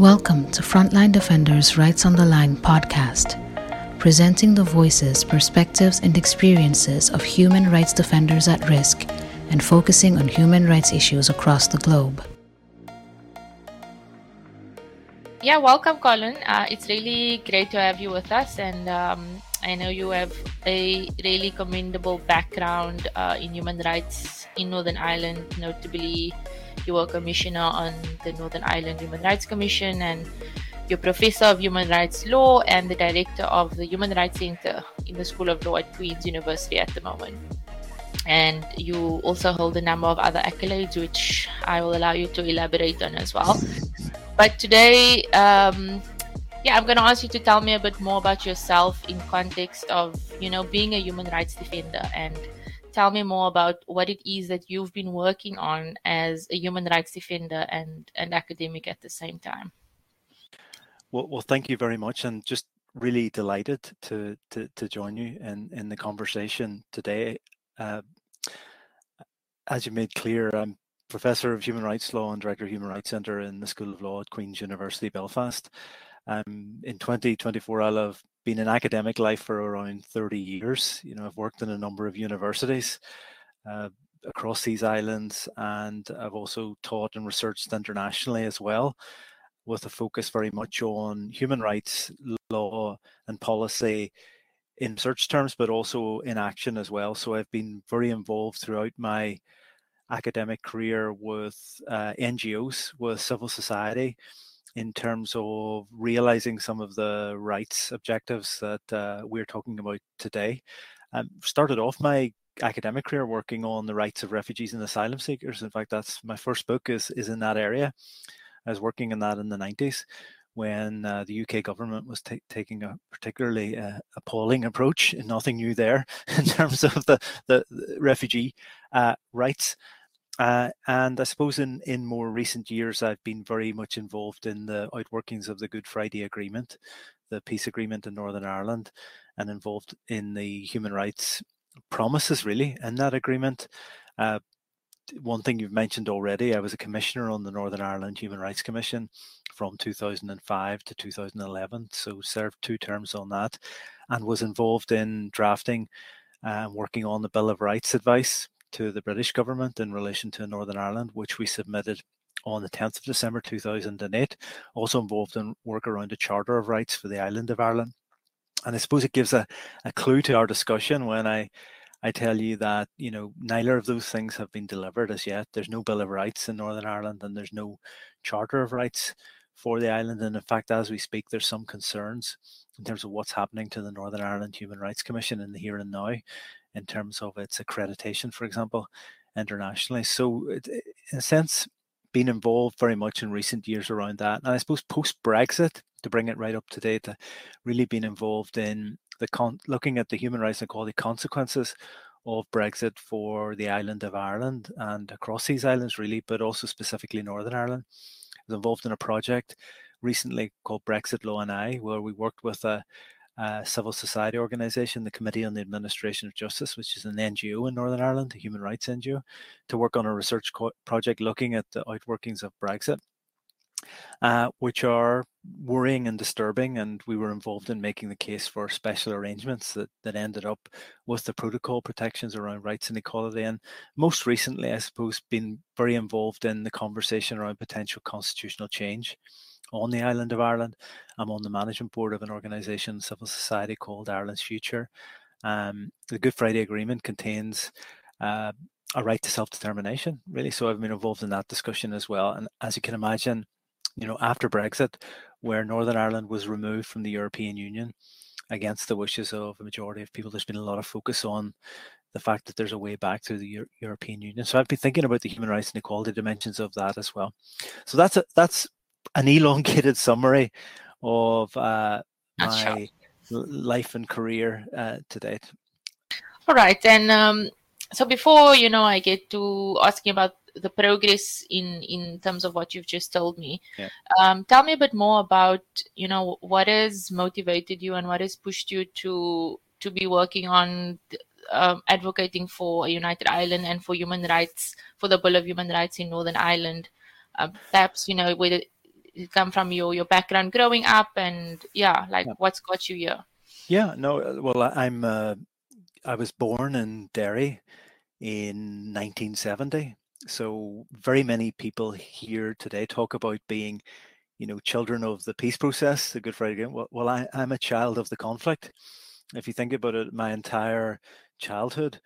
Welcome to Frontline Defenders Rights on the Line podcast, presenting the voices, perspectives, and experiences of human rights defenders at risk and focusing on human rights issues across the globe. Yeah, welcome, Colin. Uh, it's really great to have you with us, and um, I know you have a really commendable background uh, in human rights in Northern Ireland, notably you were commissioner on the Northern Ireland Human Rights Commission and you're professor of human rights law and the director of the Human Rights Center in the School of Law at Queen's University at the moment. And you also hold a number of other accolades, which I will allow you to elaborate on as well. But today, um, yeah, I'm going to ask you to tell me a bit more about yourself in context of, you know, being a human rights defender and tell me more about what it is that you've been working on as a human rights defender and an academic at the same time. Well, well, thank you very much, and just really delighted to to, to join you in in the conversation today. Uh, as you made clear, I'm professor of human rights law and director of human rights centre in the School of Law at Queen's University Belfast. Um, in 2024, I'll have been in academic life for around 30 years. You know, I've worked in a number of universities uh, across these islands, and I've also taught and researched internationally as well, with a focus very much on human rights law and policy in search terms, but also in action as well. So I've been very involved throughout my academic career with uh, NGOs, with civil society in terms of realizing some of the rights objectives that uh, we're talking about today. I um, started off my academic career working on the rights of refugees and asylum seekers. In fact, that's my first book is is in that area. I was working in that in the 90s when uh, the UK government was t- taking a particularly uh, appalling approach, and nothing new there in terms of the, the, the refugee uh, rights. Uh, and I suppose in, in more recent years, I've been very much involved in the outworkings of the Good Friday Agreement, the peace agreement in Northern Ireland, and involved in the human rights promises, really, in that agreement. Uh, one thing you've mentioned already, I was a commissioner on the Northern Ireland Human Rights Commission from 2005 to 2011, so served two terms on that, and was involved in drafting and uh, working on the Bill of Rights advice to the British government in relation to Northern Ireland, which we submitted on the 10th of December 2008, also involved in work around a Charter of Rights for the island of Ireland. And I suppose it gives a, a clue to our discussion when I, I tell you that, you know, neither of those things have been delivered as yet. There's no Bill of Rights in Northern Ireland and there's no Charter of Rights for the island. And in fact, as we speak, there's some concerns in terms of what's happening to the Northern Ireland Human Rights Commission in the here and now in terms of its accreditation, for example, internationally. So, in a sense, been involved very much in recent years around that. And I suppose post Brexit, to bring it right up to date, uh, really been involved in the con- looking at the human rights and equality consequences of Brexit for the island of Ireland and across these islands, really, but also specifically Northern Ireland. I was involved in a project recently called BrexitLawNI, where we worked with a civil society organisation, the Committee on the Administration of Justice, which is an NGO in Northern Ireland, a human rights NGO, to work on a research co- project looking at the outworkings of Brexit, uh, which are worrying and disturbing. And we were involved in making the case for special arrangements that, that ended up with the protocol protections around rights and equality. And most recently, I suppose, been very involved in the conversation around potential constitutional change on the island of Ireland. I'm on the management board of an organisation, civil society called Ireland's Future. Um, the Good Friday Agreement contains uh, a right to self-determination, really. So I've been involved in that discussion as well. And as you can imagine, you know, after Brexit, where Northern Ireland was removed from the European Union against the wishes of a majority of people, there's been a lot of focus on the fact that there's a way back to the Euro- European Union. So I've been thinking about the human rights and equality dimensions of that as well. So that's a, that's an elongated summary of uh, my life and career uh, to date. All right, and um, so before you know, I get to asking about the progress in in terms of what you've just told me. Yeah. Um, tell me a bit more about you know what has motivated you and what has pushed you to to be working on um, advocating for a united Ireland and for human rights for the Bill of Human Rights in Northern Ireland. Uh, perhaps you know whether come from your your background growing up, and yeah, like yeah. what's got you here? Yeah, no, uh, well, I'm uh, I was born in Derry in 1970. So very many people here today talk about being, you know, children of the peace process, the Good Friday Well, well I, I'm a child of the conflict. If you think about it, my entire childhood,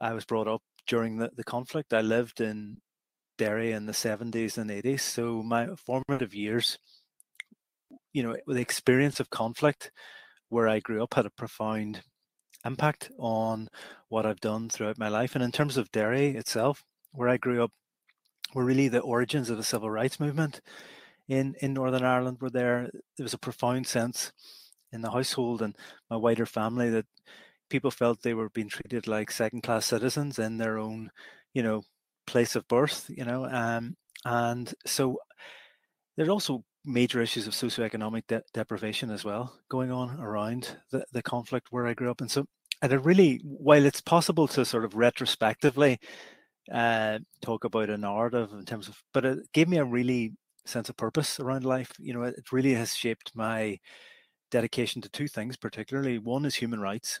I was brought up during the, the conflict. I lived in Derry in the 70s and 80s. So my formative years, you know, the experience of conflict where I grew up had a profound impact on what I've done throughout my life. And in terms of Derry itself, where I grew up, were really the origins of the civil rights movement in, in Northern Ireland were there. There was a profound sense in the household and my wider family that people felt they were being treated like second class citizens in their own, you know, place of birth, you know. Um, and so there's also major issues of socioeconomic de- deprivation as well going on around the, the conflict where I grew up. And so, and it really, while it's possible to sort of retrospectively uh, talk about a narrative in terms of, but it gave me a really sense of purpose around life. You know, it, it really has shaped my dedication to two things, particularly. One is human rights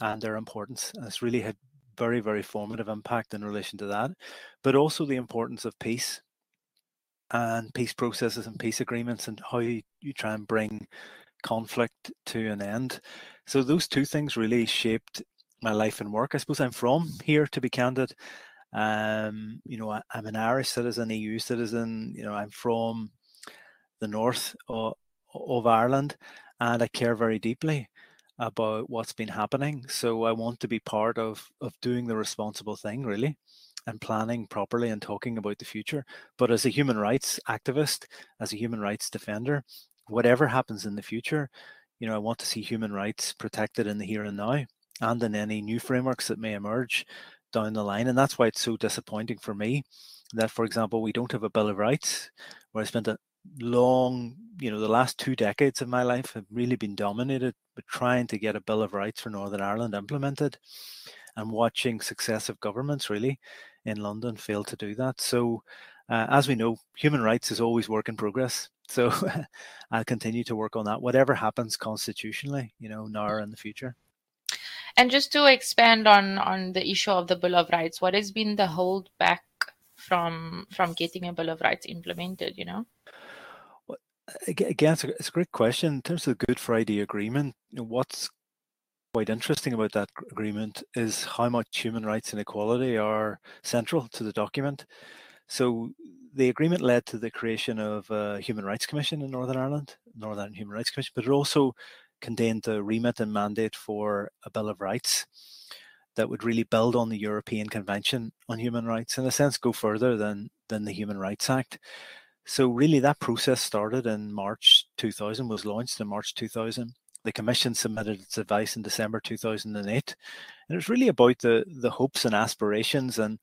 and their importance. And it's really had very, very formative impact in relation to that, but also the importance of peace and peace processes and peace agreements and how you, you try and bring conflict to an end. So those two things really shaped my life and work. I suppose I'm from here to be candid. Um, you know, I, am an Irish citizen, EU citizen. You know, I'm from the north of, of Ireland, and I care very deeply about what's been happening. So I want to be part of of doing the responsible thing, really and planning properly and talking about the future. But as a human rights activist, as a human rights defender, whatever happens in the future, you know, I want to see human rights protected in the here and now and in any new frameworks that may emerge down the line. And that's why it's so disappointing for me that, for example, we don't have a Bill of Rights, where I spent a long, you know, the last two decades of my life have really been dominated with trying to get a Bill of Rights for Northern Ireland implemented and watching successive governments really in London fail to do that. So, uh, as we know, human rights is always work in progress. So, I'll continue to work on that, whatever happens constitutionally, you know, now or in the future. And just to expand on on the issue of the Bill of Rights, what has been the holdback from from getting a Bill of Rights implemented? You know. Again, it's a, it's a great question. In terms of the Good Friday Agreement, you know, what's quite interesting about that agreement is how much human rights and equality are central to the document. So the agreement led to the creation of a Human Rights Commission in Northern Ireland, Northern Human Rights Commission, but it also contained the remit and mandate for a Bill of Rights that would really build on the European Convention on Human Rights, in a sense, go further than than the Human Rights Act. So really, that process started in March 2000, was launched in March 2000, the Commission submitted its advice in December 2008, and it was really about the the hopes and aspirations and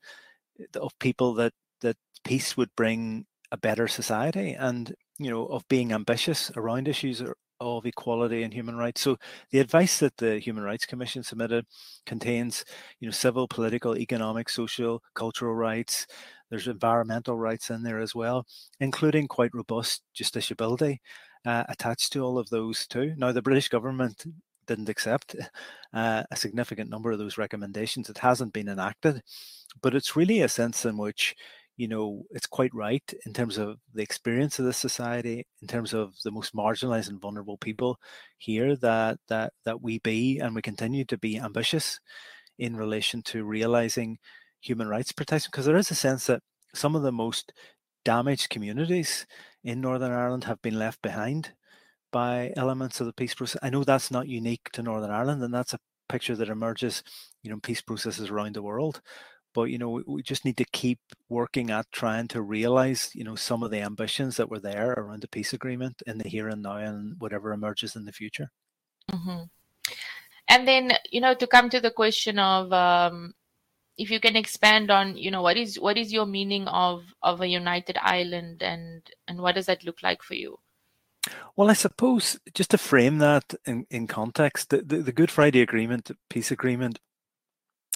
uh, of people that that peace would bring a better society, and you know of being ambitious around issues of equality and human rights. So the advice that the Human Rights Commission submitted contains, you know, civil, political, economic, social, cultural rights. There's environmental rights in there as well, including quite robust justiciability uh, attached to all of those too. Now, the British government didn't accept uh, a significant number of those recommendations. It hasn't been enacted, but it's really a sense in which you know it's quite right in terms of the experience of the society in terms of the most marginalized and vulnerable people here that that that we be and we continue to be ambitious in relation to realizing human rights protection because there is a sense that some of the most damaged communities in Northern Ireland have been left behind by elements of the peace process. I know that's not unique to Northern Ireland, and that's a picture that emerges, you know, peace processes around the world. But you know, we, we just need to keep working at trying to realize, you know, some of the ambitions that were there around the peace agreement in the here and now, and whatever emerges in the future. Mm-hmm. And then, you know, to come to the question of um, if you can expand on you know what is what is your meaning of of a united Ireland and and what does that look like for you? Well i suppose just to frame that in, in context the, the, the good friday agreement peace agreement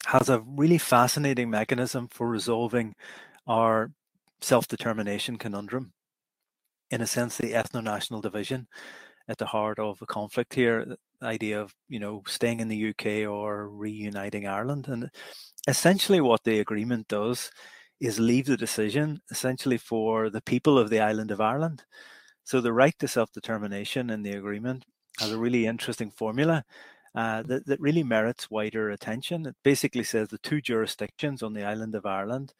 has a really fascinating mechanism for resolving our self-determination conundrum. In a sense, the ethno-national division at the heart of the conflict here. The idea of you know staying in the UK or reuniting Ireland, and essentially what the agreement does is leave the decision essentially for the people of the island of Ireland. So the right to self-determination in the agreement has a really interesting formula uh, that, that really merits wider attention. It basically says the two jurisdictions on the island of Ireland,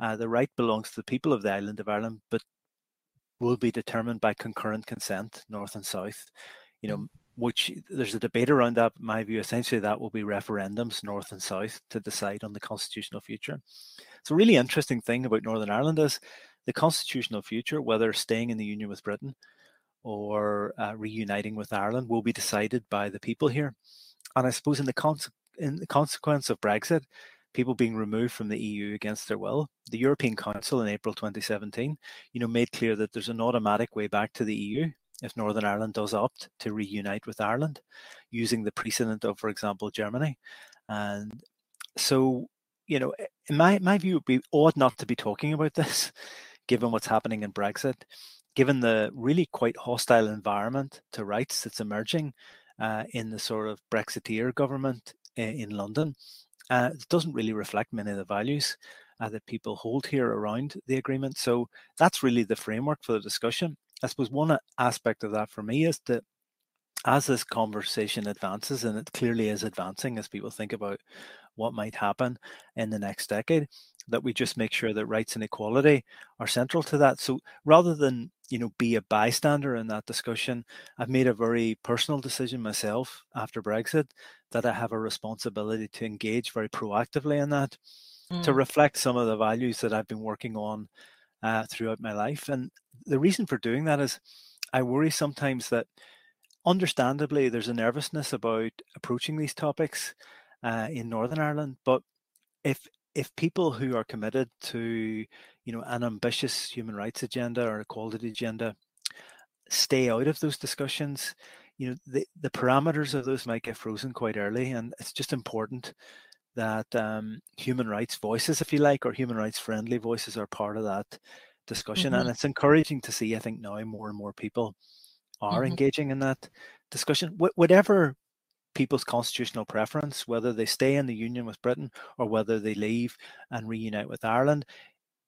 uh, the right belongs to the people of the island of Ireland, but will be determined by concurrent consent, north and south. You know, mm. which there's a debate around that. My view, essentially, that will be referendums, north and south, to decide on the constitutional future. So, really interesting thing about Northern Ireland is the constitutional future, whether staying in the union with Britain or uh, reuniting with Ireland, will be decided by the people here. And I suppose in the, con- in the consequence of Brexit, people being removed from the EU against their will. The European Council in April 2017, you know, made clear that there's an automatic way back to the EU if Northern Ireland does opt to reunite with Ireland, using the precedent of, for example, Germany. And so, you know, in my, my view, we ought not to be talking about this, given what's happening in Brexit, given the really quite hostile environment to rights that's emerging uh, in the sort of Brexiteer government eh, in London. Uh, it doesn't really reflect many of the values uh, that people hold here around the agreement. So that's really the framework for the discussion. I suppose one aspect of that for me is that as this conversation advances, and it clearly is advancing as people think about what might happen in the next decade, that we just make sure that rights and equality are central to that. So rather than you know be a bystander in that discussion, I've made a very personal decision myself after Brexit that I have a responsibility to engage very proactively in that, mm. to reflect some of the values that I've been working on uh, throughout my life. And the reason for doing that is I worry sometimes that understandably there's a nervousness about approaching these topics uh, in Northern Ireland. But if if people who are committed to you know an ambitious human rights agenda or equality agenda stay out of those discussions, you know the, the parameters of those might get frozen quite early, and it's just important that um, human rights voices, if you like, or human rights friendly voices are part of that discussion. Mm-hmm. And it's encouraging to see, I think, now more and more people are mm-hmm. engaging in that discussion. Wh- whatever people's constitutional preference, whether they stay in the union with Britain or whether they leave and reunite with Ireland,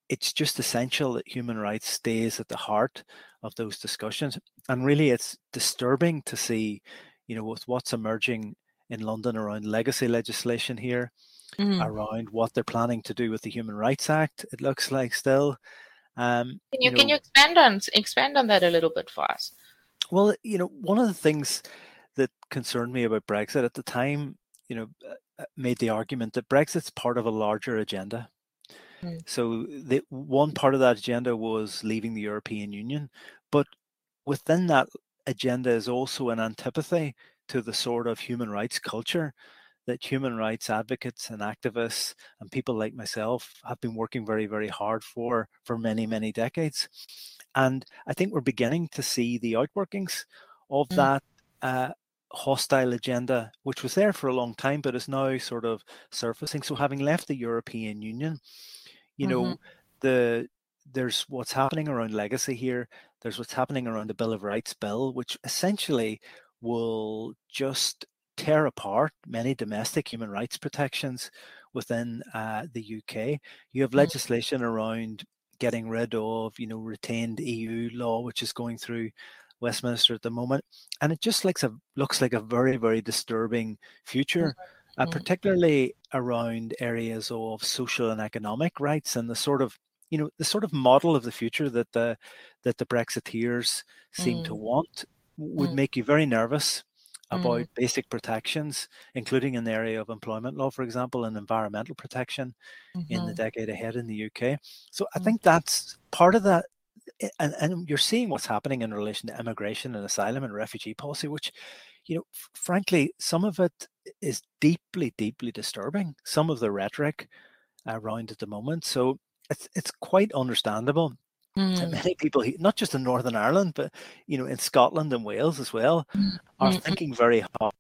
it's just essential that human rights stays at the heart of those discussions. And really, it's disturbing to see, you know, with what's emerging in London around legacy legislation here, mm. around what they're planning to do with the Human Rights Act. It looks like still. Um, can you, you know, can you expand on expand on that a little bit for us? Well, you know, one of the things that concerned me about Brexit at the time, you know, uh, uh, made the argument that Brexit's part of a larger agenda. Mm. So the one part of that agenda was leaving the European Union, but within that agenda is also an antipathy to the sort of human rights culture that human rights advocates and activists and people like myself have been working very very hard for for many many decades and i think we're beginning to see the outworkings of mm. that uh, hostile agenda which was there for a long time but is now sort of surfacing so having left the european union you mm-hmm. know the there's what's happening around legacy here there's what's happening around the bill of rights bill which essentially will just tear apart many domestic human rights protections within uh, the UK. You have mm. legislation around getting rid of, you know, retained EU law, which is going through Westminster at the moment, and it just looks a looks like a very very disturbing future, uh, mm-hmm. particularly around areas of social and economic rights and the sort of you know the sort of model of the future that the that the Brexiteers seem mm. to want would mm. make you very nervous about mm. basic protections, including in the area of employment law, for example, and environmental protection mm-hmm. in the mm-hmm. decade ahead in the UK. So I mm. think that's part of that. And, and you're seeing what's happening in relation to immigration and asylum and refugee policy, which, you know, frankly, some of it is deeply, deeply disturbing. Some of the rhetoric around at the moment. So it's it's quite understandable Mm. Many people, not just in Northern Ireland, but you know, in Scotland and Wales as well, mm. are mm. thinking very hard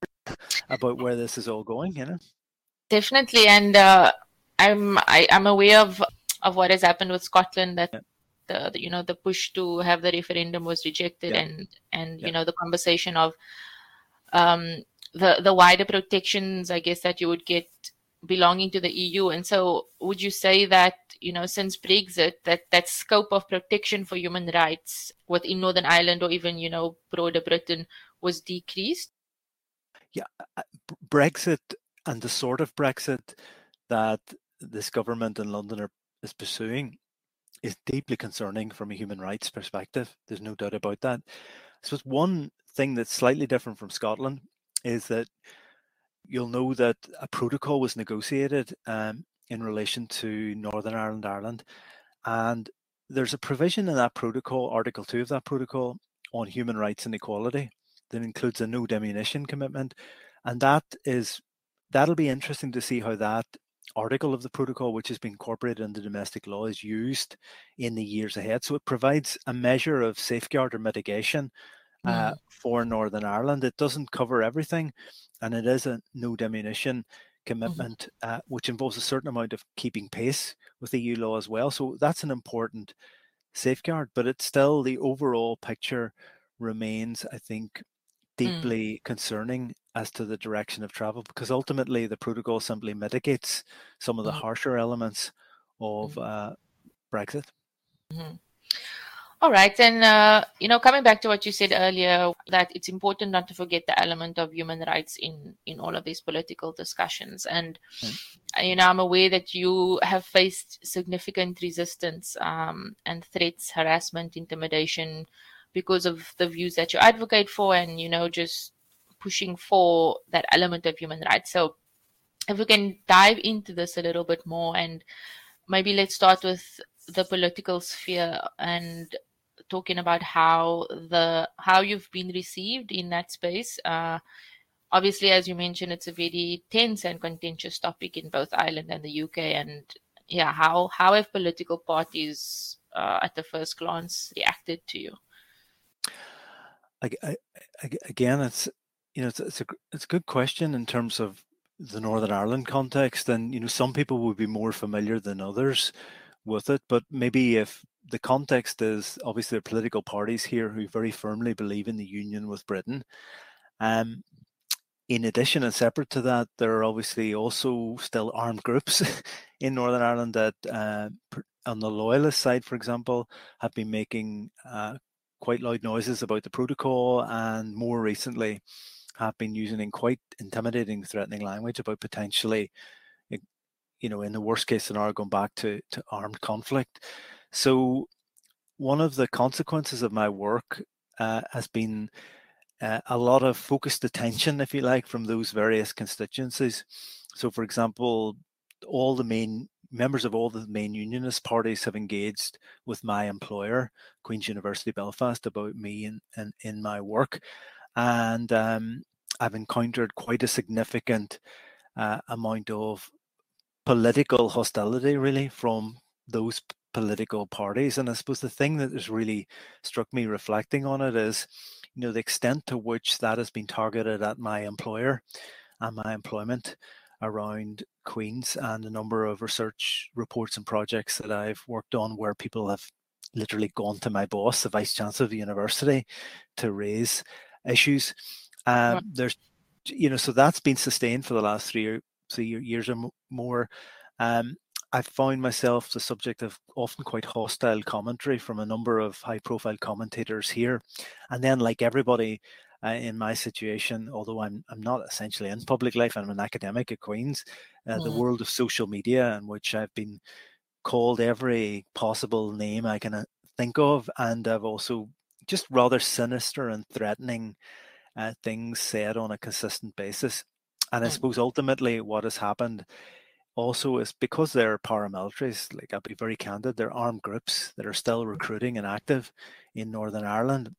about where this is all going. You know, definitely, and uh, I'm I, am i am aware of of what has happened with Scotland. That yeah. The, the, you know the push to have the referendum was rejected yeah. and and yeah. you know the conversation of um, the the wider protections I guess that you would get belonging to the EU and so would you say that you know since Brexit that that scope of protection for human rights within Northern Ireland or even you know broader Britain was decreased yeah Brexit and the sort of Brexit that this government in London are, is pursuing is deeply concerning from a human rights perspective. There's no doubt about that. So, one thing that's slightly different from Scotland is that you'll know that a protocol was negotiated um, in relation to Northern Ireland, Ireland, and there's a provision in that protocol, Article 2 of that protocol, on human rights and equality that includes a no diminution commitment. And that is that'll be interesting to see how that article of the protocol, which has been incorporated into domestic law, is used in the years ahead. So it provides a measure of safeguard or mitigation uh, mm. for Northern Ireland. It doesn't cover everything, and it is a no diminution mm-hmm. commitment, mm-hmm. uh, which involves a certain amount of keeping pace with EU law as well. So that's an important safeguard, but it's still the overall picture remains, I think, Mm. deeply mm. concerning as to the direction of travel because ultimately the protocol simply mitigates some of the mm. harsher elements of mm. uh, Brexit. Mm-hmm. All right, and uh, you know, coming back to what you said earlier, that it's important not to forget the element of human rights in in all of these political discussions. And mm. you know, I'm aware that you have faced significant resistance um, and threats, harassment, intimidation because of the views that you advocate for and you know just pushing for that element of human rights. So if we can dive into this a little bit more and maybe let's start with the political sphere and talking about how the how you've been received in that space. Uh, obviously as you mentioned it's a very tense and contentious topic in both ireland and the uk and yeah how how have political parties uh, at the first glance reacted to you? I, I, again, it's you know it's, it's a it's a good question in terms of the Northern Ireland context, and you know some people would be more familiar than others with it, but maybe if the context is obviously the political parties here who very firmly believe in the union with Britain. Um, in addition and separate to that, there are obviously also still armed groups in Northern Ireland that, uh, on the loyalist side, for example, have been making uh, quite loud noises about the protocol, and more recently have been using in quite intimidating, threatening language about potentially, you know, in the worst case scenario, going back to, to armed conflict. So, one of the consequences of my work uh, has been uh, a lot of focused attention, if you like, from those various constituencies. So, for example, all the main members of all the main unionist parties have engaged with my employer, Queen's University Belfast, about me and, and in my work. And um, I've encountered quite a significant uh, amount of political hostility, really, from those political parties. And I suppose the thing that has really struck me reflecting on it is, you know, the extent to which that has been targeted at my employer and my employment around Queen's and a number of research reports and projects that I've worked on where people have literally gone to my boss, the vice chancellor of the university, to raise issues. Um, There's, you know, so that's been sustained for the last three, or three years or more. Um, I've found myself the subject of often quite hostile commentary from a number of high profile commentators here. And then, like everybody, uh, in my situation, although I'm I'm not essentially in public life, I'm an academic at Queen's, uh, mm. the world of social media, in which I've been called every possible name I can uh, think of, and I've also just rather sinister and threatening uh, things said on a consistent basis. And I mm. suppose ultimately what has happened also is because they're paramilitaries, like I'll be very candid, they're armed groups that are still recruiting and active in Northern Ireland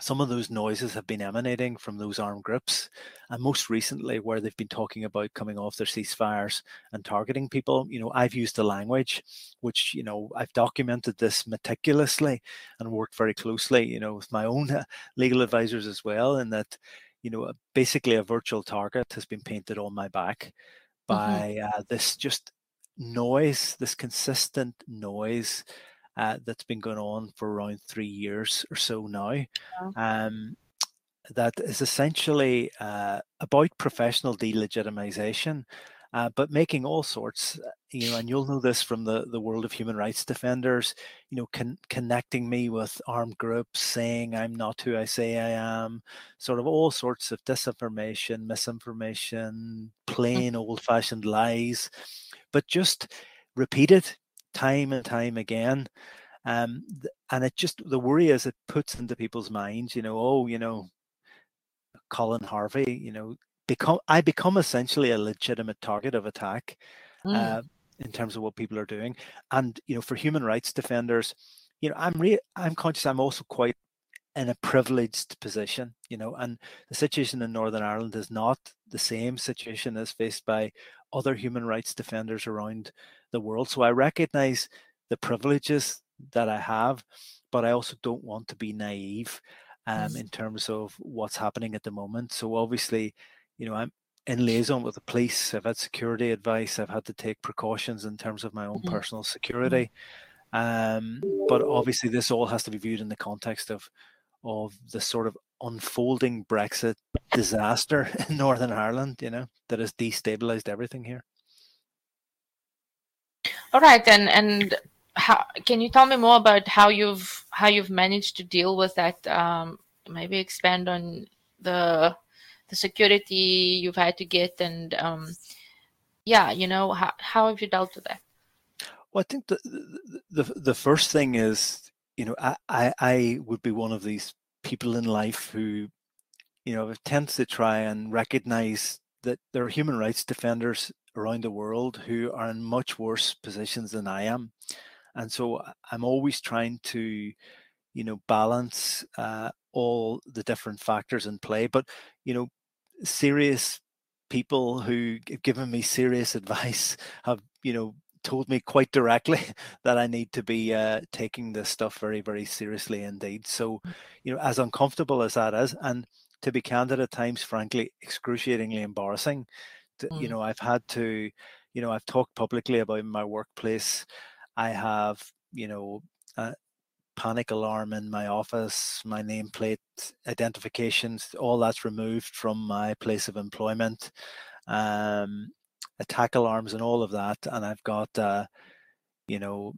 some of those noises have been emanating from those armed groups. And most recently, where they've been talking about coming off their ceasefires and targeting people, you know, I've used the language, which, you know, I've documented this meticulously and worked very closely, you know, with my own legal advisors as well. And that, you know, basically a virtual target has been painted on my back mm-hmm. by mm-hmm. uh, this just noise, this consistent noise uh, that's been going on for around three years or so now. Um, that is essentially uh, about professional delegitimization, uh, but making all sorts, uh, you know, and you'll know this from the, the world of human rights defenders, you know, con- connecting me with armed groups, saying I'm not who I say I am, sort of all sorts of disinformation, misinformation, mm. plain old fashioned lies, but just repeated time and time again. Um, and it just the worry is it puts into people's minds, you know, oh, you know, Colin Harvey, you know, become I become essentially a legitimate target of attack mm. uh, in terms of what people are doing. And you know, for human rights defenders, you know, I'm re- I'm conscious I'm also quite in a privileged position, you know, and the situation in Northern Ireland is not the same situation as faced by other human rights defenders around the world. So I recognize the privileges that I have, but I also don't want to be naive um, in terms of what's happening at the moment. So obviously, you know, I'm in liaison with the police. I've had security advice. I've had to take precautions in terms of my own mm-hmm. personal mm-hmm. security. Um, but obviously, this all has to be viewed in the context of of the sort of unfolding Brexit disaster in Northern Ireland. You know, that has destabilized everything here. All right, and and how can you tell me more about how you've how you've managed to deal with that? Um, maybe expand on the the security you've had to get, and um, yeah, you know how how have you dealt with that? Well, I think the the the first thing is you know I I, I would be one of these people in life who you know tends to try and recognize that there are human rights defenders around the world who are in much worse positions than I am. And so i'm always trying to you know balance uh, all the different factors in play. But you know serious people who have given me serious advice have you know told me quite directly that i need to be uh, taking this stuff very very seriously indeed so mm. you know as uncomfortable as that is and to be candid at times frankly excruciatingly embarrassing to, mm. you know i've had to you know i've talked publicly about my workplace I have, you know, a panic alarm in my office, my nameplate identifications, all that's removed from my place of employment, um, attack alarms and all of that. And I've got, uh, you know,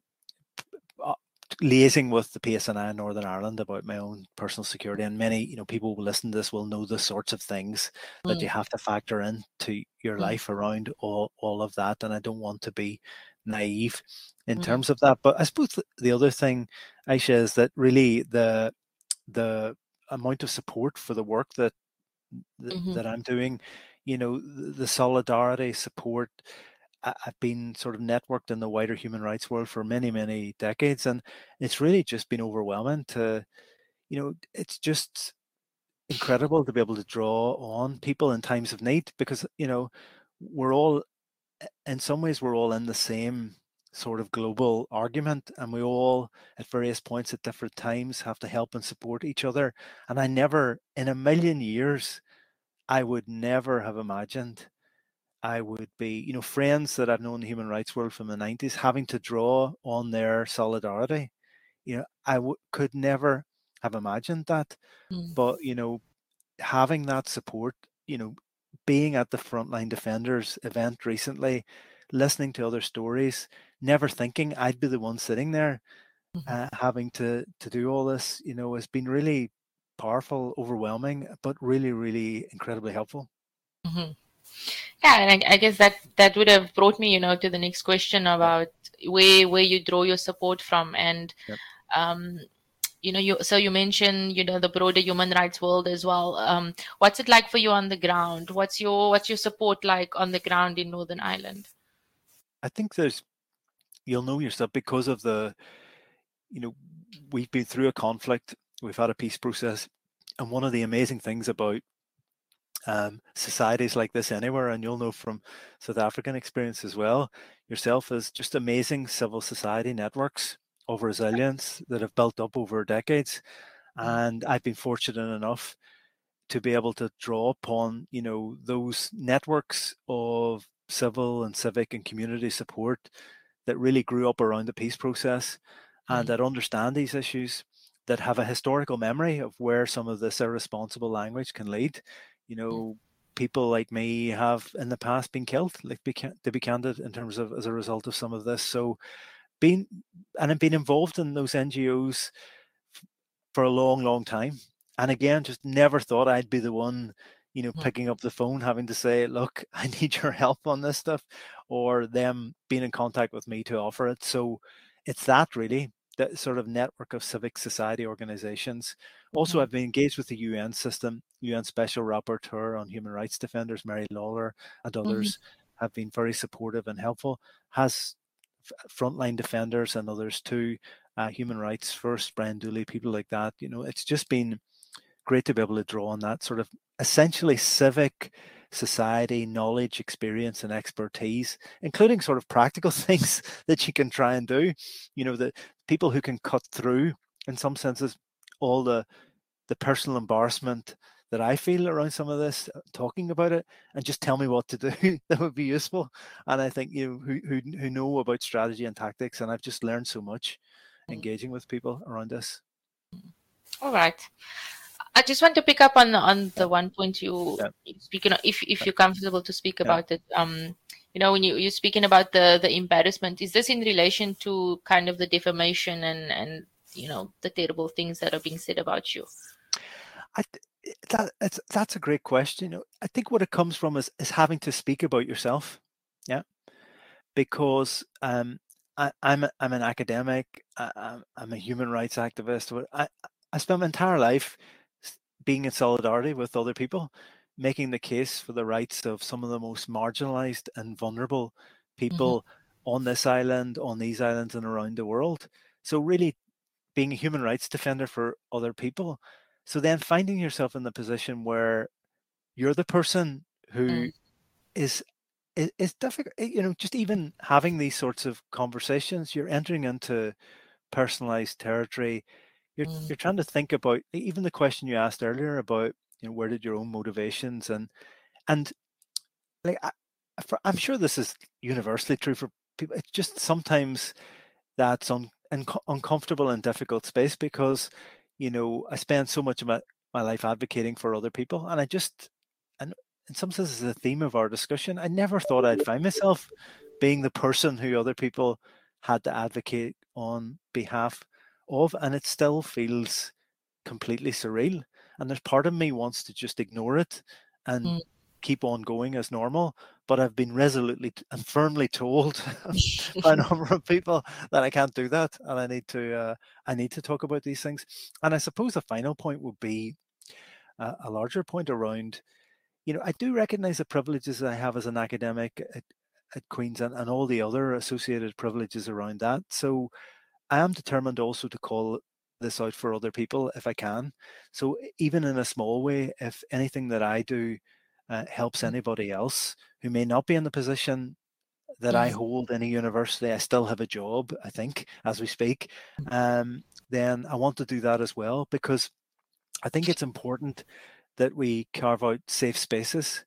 uh, liaising with the PSNI in Northern Ireland about my own personal security. And many, you know, people who listen to this will know the sorts of things mm. that you have to factor into your mm. life around all, all of that. And I don't want to be naive in mm. terms of that. But I suppose the other thing, Aisha, is that really the the amount of support for the work that mm-hmm. that I'm doing, you know, the, solidarity support. Uh, uh, I've been sort of networked in the wider human rights world for many, many decades, and it's really just been overwhelming to, you know, it's just incredible to be able to draw on people in times of need because you know we're all in some ways we're all in the same sort of global argument and we all at various points at different times have to help and support each other and i never in a million years i would never have imagined i would be you know friends that i've known in the human rights world from the 90s having to draw on their solidarity you know I w- could never have imagined that mm. but you know having that support you know being at the frontline defenders event recently, listening to other stories, never thinking I'd be the one sitting there, mm-hmm. uh, having to to do all this, you know, has been really powerful, overwhelming, but really, really incredibly helpful. Mm-hmm. Yeah, and I, I, guess that that would have brought me, you know, to the next question about where where you draw your support from, and yep. um, you know you so you mentioned you know the broader human rights world as well um, what's it like for you on the ground what's your what's your support like on the ground in northern ireland i think there's you'll know yourself because of the you know we've been through a conflict we've had a peace process and one of the amazing things about um, societies like this anywhere and you'll know from south african experience as well yourself is just amazing civil society networks of resilience that have built up over decades. Mm. And I've been fortunate enough to be able to draw upon, you know, those networks of civil and civic and community support that really grew up around the peace process. and mm. that understand these issues, that have a historical memory of where some of this irresponsible language can lead. You mm. know, people like me have in the past been killed, like be, to be candid, in terms of as a result of some of this. So, being and I've been involved in those NGOs for a long, long time, and again, just never thought I'd be the one you know, mm. picking up the phone, having to say, look, I need your help on this stuff, or them being in contact with me to offer it. So it's that really, that sort of network of civic society organizations. Also, mm-hmm. I've been engaged with the UN system, UN Special Rapporteur on Human Rights Defenders, Mary Lawlor, and mm-hmm. others mm-hmm. have been very supportive and helpful. Has frontline defenders and others too, uh, human rights first, Brian Dooley, people like that. You know, it's just been great to be able to draw on that sort of essentially civic society knowledge experience and expertise including sort of practical things that you can try and do you know the people who can cut through in some senses all the the personal embarrassment that I feel around some of this, uh, talking about it, and just tell me what to do. that would be useful. And I think you know, who, who who know about strategy and tactics, and I've just learned so much mm. engaging with people around this. All right. I just want to pick up on on the one point you yeah. speaking of, if if you're comfortable to speak yeah. about it. Um, you know, when you you're speaking about the the embarrassment, is this in relation to kind of the defamation and and you know the terrible things that are being said about you? I that it's, that's a great question. I think what it comes from is is having to speak about yourself. Yeah, because um, I, am I'm, I'm an academic. I, am a human rights activist. I I spent my entire life being in solidarity with other people, making the case for the rights of some of the most marginalized and vulnerable mm-hmm. people mm-hmm. on this island, on these islands, and around the world. So, really being a human rights defender for other people. So, then finding yourself in the position where you're the person who mm. is is difficult you know just even having these sorts of conversations you're entering into personalized territory you're mm. you're trying to think about even the question you asked earlier about you know where did your own motivations and and like I, for, I'm sure this is universally true for people. It's just sometimes that's un, un, uncomfortable and difficult space because you know I spend so much of my, my life advocating for other people, and I just and in some sense, is a theme of our discussion. I never thought I'd find myself being the person who other people had to advocate on behalf of, and it still feels completely surreal. And there's part of me wants to just ignore it and mm. keep on going as normal. But I've been resolutely and firmly told by a number of people that I can't do that, and I need to uh, I need to talk about these things. And I suppose the final point would be uh, a larger point around, you know, I do recognize the privileges I have as an academic at, at Queen's and, and all the other associated privileges around that. So I am determined also to call this out for other people if I can. So even in a small way, if anything that I do uh, helps mm. anybody else who may not be in the position that I mm-hmm. hold in a university, I still have a job, I think, as we speak, mm. um, then I want to do that as well because I think it's important that we carve out safe spaces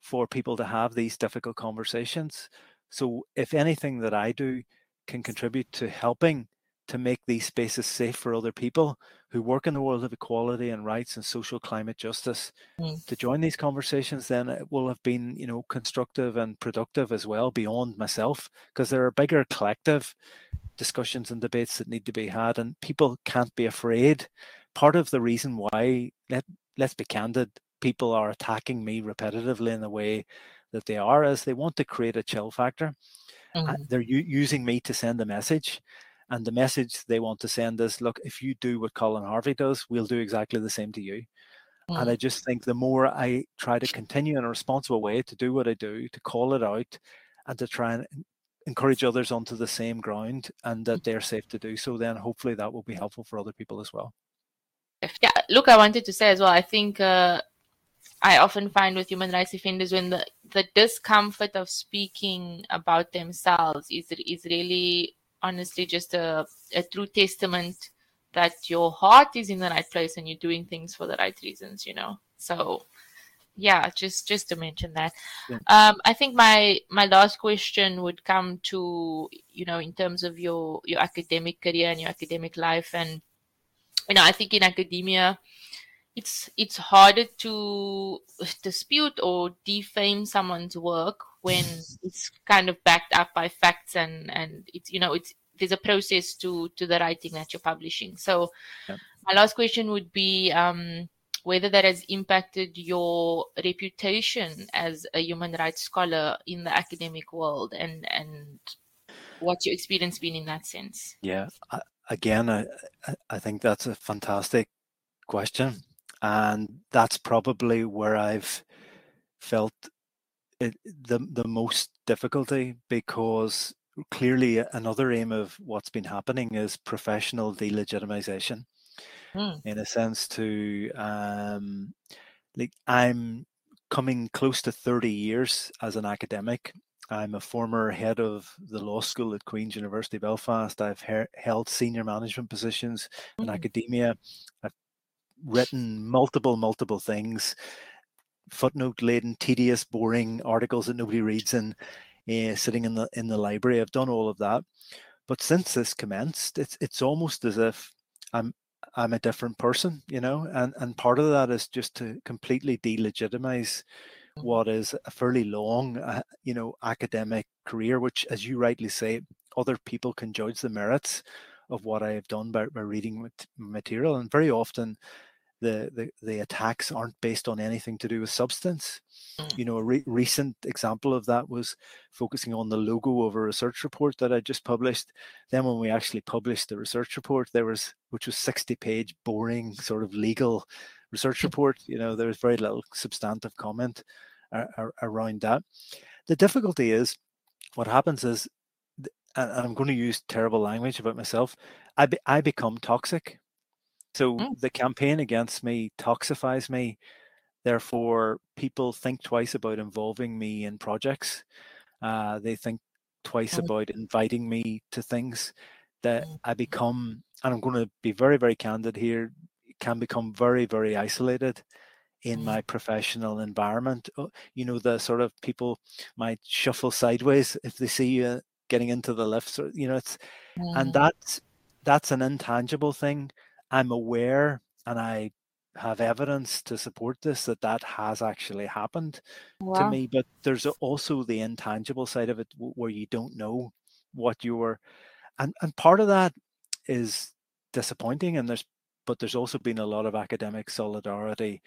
for people to have these difficult conversations. So if anything that I do can contribute to helping to make these spaces safe for other people who work in the world of equality and rights and social climate justice mm. to join these conversations then it will have been you know constructive and productive as well beyond myself because there are bigger collective discussions and debates that need to be had and people can't be afraid part of the reason why let let's be candid people are attacking me repetitively in the way that they are is they want to create a chill factor mm. they're u- using me to send a message and the message they want to send is look, if you do what Colin Harvey does, we'll do exactly the same to you. Mm. And I just think the more I try to continue in a responsible way to do what I do, to call it out, and to try and encourage others onto the same ground and that they're safe to do so, then hopefully that will be helpful for other people as well. Yeah, look, I wanted to say as well, I think uh, I often find with human rights defenders when the, the discomfort of speaking about themselves is, is really honestly just a, a true testament that your heart is in the right place and you're doing things for the right reasons, you know. So yeah, just just to mention that. Yeah. Um, I think my my last question would come to you know in terms of your your academic career and your academic life, and you know I think in academia, it's it's harder to dispute or defame someone's work when it's kind of backed up by facts and and it's you know it's there's a process to to the writing that you're publishing. So yeah. my last question would be. Um, whether that has impacted your reputation as a human rights scholar in the academic world and and what's your experience been in that sense yeah I, again I, I think that's a fantastic question and that's probably where i've felt it, the the most difficulty because clearly another aim of what's been happening is professional delegitimization mm. in a sense to um, like I'm coming close to 30 years as an academic. I'm a former head of the law school at Queen's University Belfast. I've he- held senior management positions mm. in academia. I've written multiple, multiple things, footnote laden, tedious, boring articles that nobody reads and uh, sitting in the in the library. I've done all of that. But since this commenced, it's it's almost as if I'm I'm a different person, you know, and and part of that is just to completely delegitimize mm-hmm. what is a fairly long, uh, you know, academic career, which, as you rightly say, other people can judge the merits of what I have done by, by reading material, and very often the, the the attacks aren't based on anything to do with substance. Mm. You know, a re- recent example of that was focusing on the logo of a research report that I just published. Then, when we actually published the research report, there was which was sixty page boring sort of legal research report. You know, there was very little substantive comment around that. The difficulty is what happens is, and I'm going to use terrible language about myself. I be, I become toxic so mm. the campaign against me toxifies me. Therefore, people think twice about involving me in projects. Uh, they think twice mm. about inviting me to things that mm. I become, and I'm going to be very, very candid here, can become very, very isolated in mm. my professional environment. Uh, you know, the sort of people might shuffle sideways if they see you getting into the lifts, you know, it's and mm. that's that's an intangible thing I'm aware and I have evidence to support this that that has actually happened wow. to me. But there's also the intangible side of it where you don't know what you were, and and part of that is disappointing. And there's but there's also been a lot of academic solidarity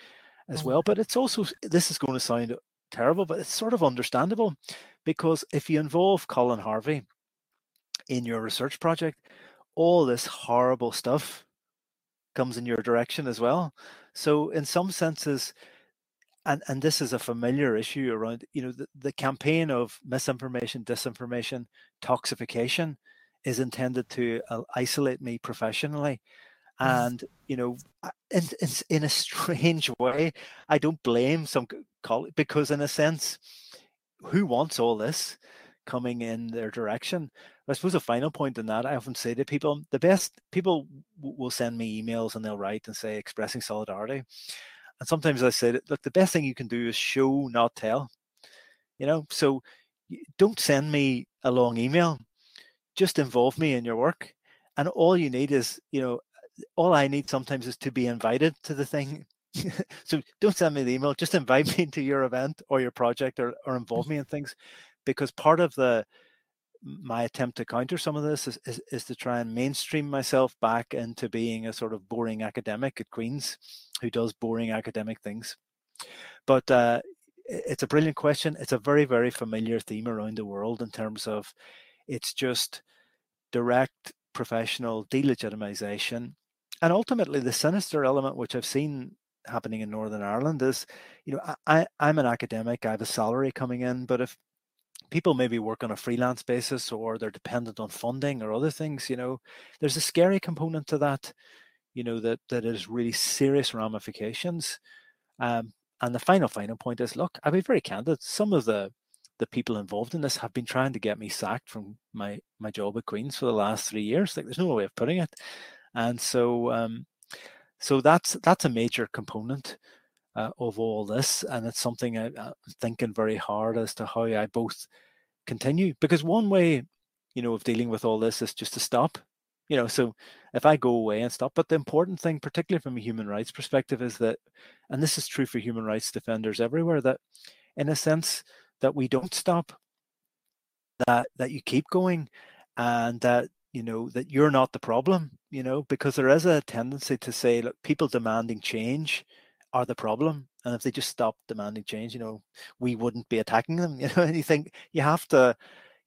as mm. well. But it's also this is going to sound terrible, but it's sort of understandable because if you involve Colin Harvey in your research project, all this horrible stuff comes in your direction as well. So in some senses, and and this is a familiar issue around you know the, the campaign of misinformation, disinformation, toxification is intended to uh, isolate me professionally. And you know in, in, in a strange way i don't blame some colleagues because in a sense who wants all this coming in their direction. I suppose a final point in that, I often say to people, the best people w- will send me emails and they'll write and say expressing solidarity. And sometimes I say, look, the best thing you can do is show, not tell. You know, so don't send me a long email. Just involve me in your work. And all you need is, you know, all I need sometimes is to be invited to the thing. so don't send me the email. Just invite me to your event or your project or, or involve me in things because part of the my attempt to counter some of this is, is, is, to try and mainstream myself back into being a sort of boring academic at Queen's who does boring academic things. But uh, it's a brilliant question. It's a very, very familiar theme around the world in terms of it's just direct professional delegitimization. And ultimately, the sinister element, which I've seen happening in Northern Ireland, is you know, I, I'm an academic, I have a salary coming in, but if people maybe work on a freelance basis or they're dependent on funding or other things you know there's a scary component to that you know that that is really serious ramifications. Um, and the final final point is look i'll be very candid some of the the people involved in this have been trying to get me sacked from my my job at queens for the last three years like there's no way of putting it. And so um so that's that's a major component uh, of all this, and it's something I, am thinking very hard as to how I both continue. Because one way, you know, of dealing with all this is just to stop. You know, so if I go away and stop, but the important thing, particularly from a human rights perspective, is that, and this is true for human rights defenders everywhere, that in a sense that we don't stop, that that you keep going, and that you know that you're not the problem. You know, because there is a tendency to say, look, people demanding change are the problem and if they just stop demanding change you know we wouldn't be attacking them you know and you think you have to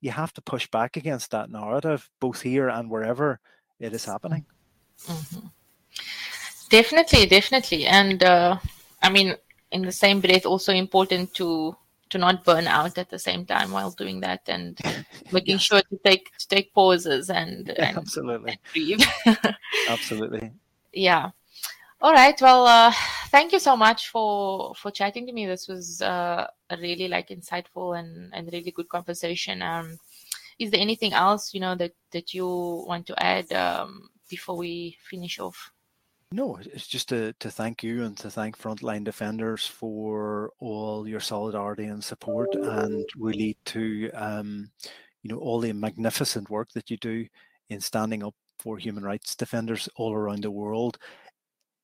you have to push back against that narrative both here and wherever it is happening mm-hmm. definitely definitely and uh, i mean in the same breath also important to to not burn out at the same time while doing that and making yes. sure to take to take pauses and, yeah, and absolutely and breathe absolutely yeah all right. Well, uh, thank you so much for for chatting to me. This was uh, a really like insightful and and really good conversation. Um, is there anything else you know that that you want to add um, before we finish off? No, it's just to, to thank you and to thank Frontline Defenders for all your solidarity and support, and really to um, you know all the magnificent work that you do in standing up for human rights defenders all around the world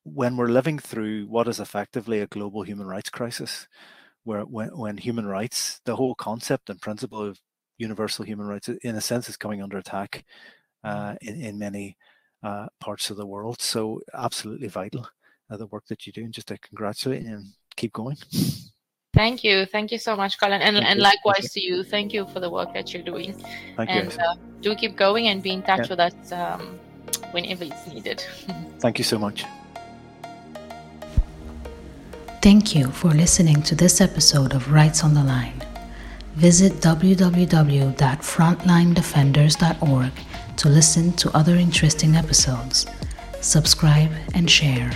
when we're living through what is effectively a global human rights crisis, where when, when human rights, the whole concept and principle of universal human rights, in a sense, is coming under attack uh, mm-hmm. in, in many uh, parts of the world. So, absolutely vital uh, the work that you do, and just to congratulate and keep going. Thank you, thank you so much, Colin, and, and likewise to you. Thank you for the work that you're doing, thank and you. Uh, do keep going and be in touch yeah. with us um, whenever it's needed. thank you so much. Thank you for listening to this episode of Rights on the Line. Visit www.frontlinedefenders.org to listen to other interesting episodes. Subscribe and share.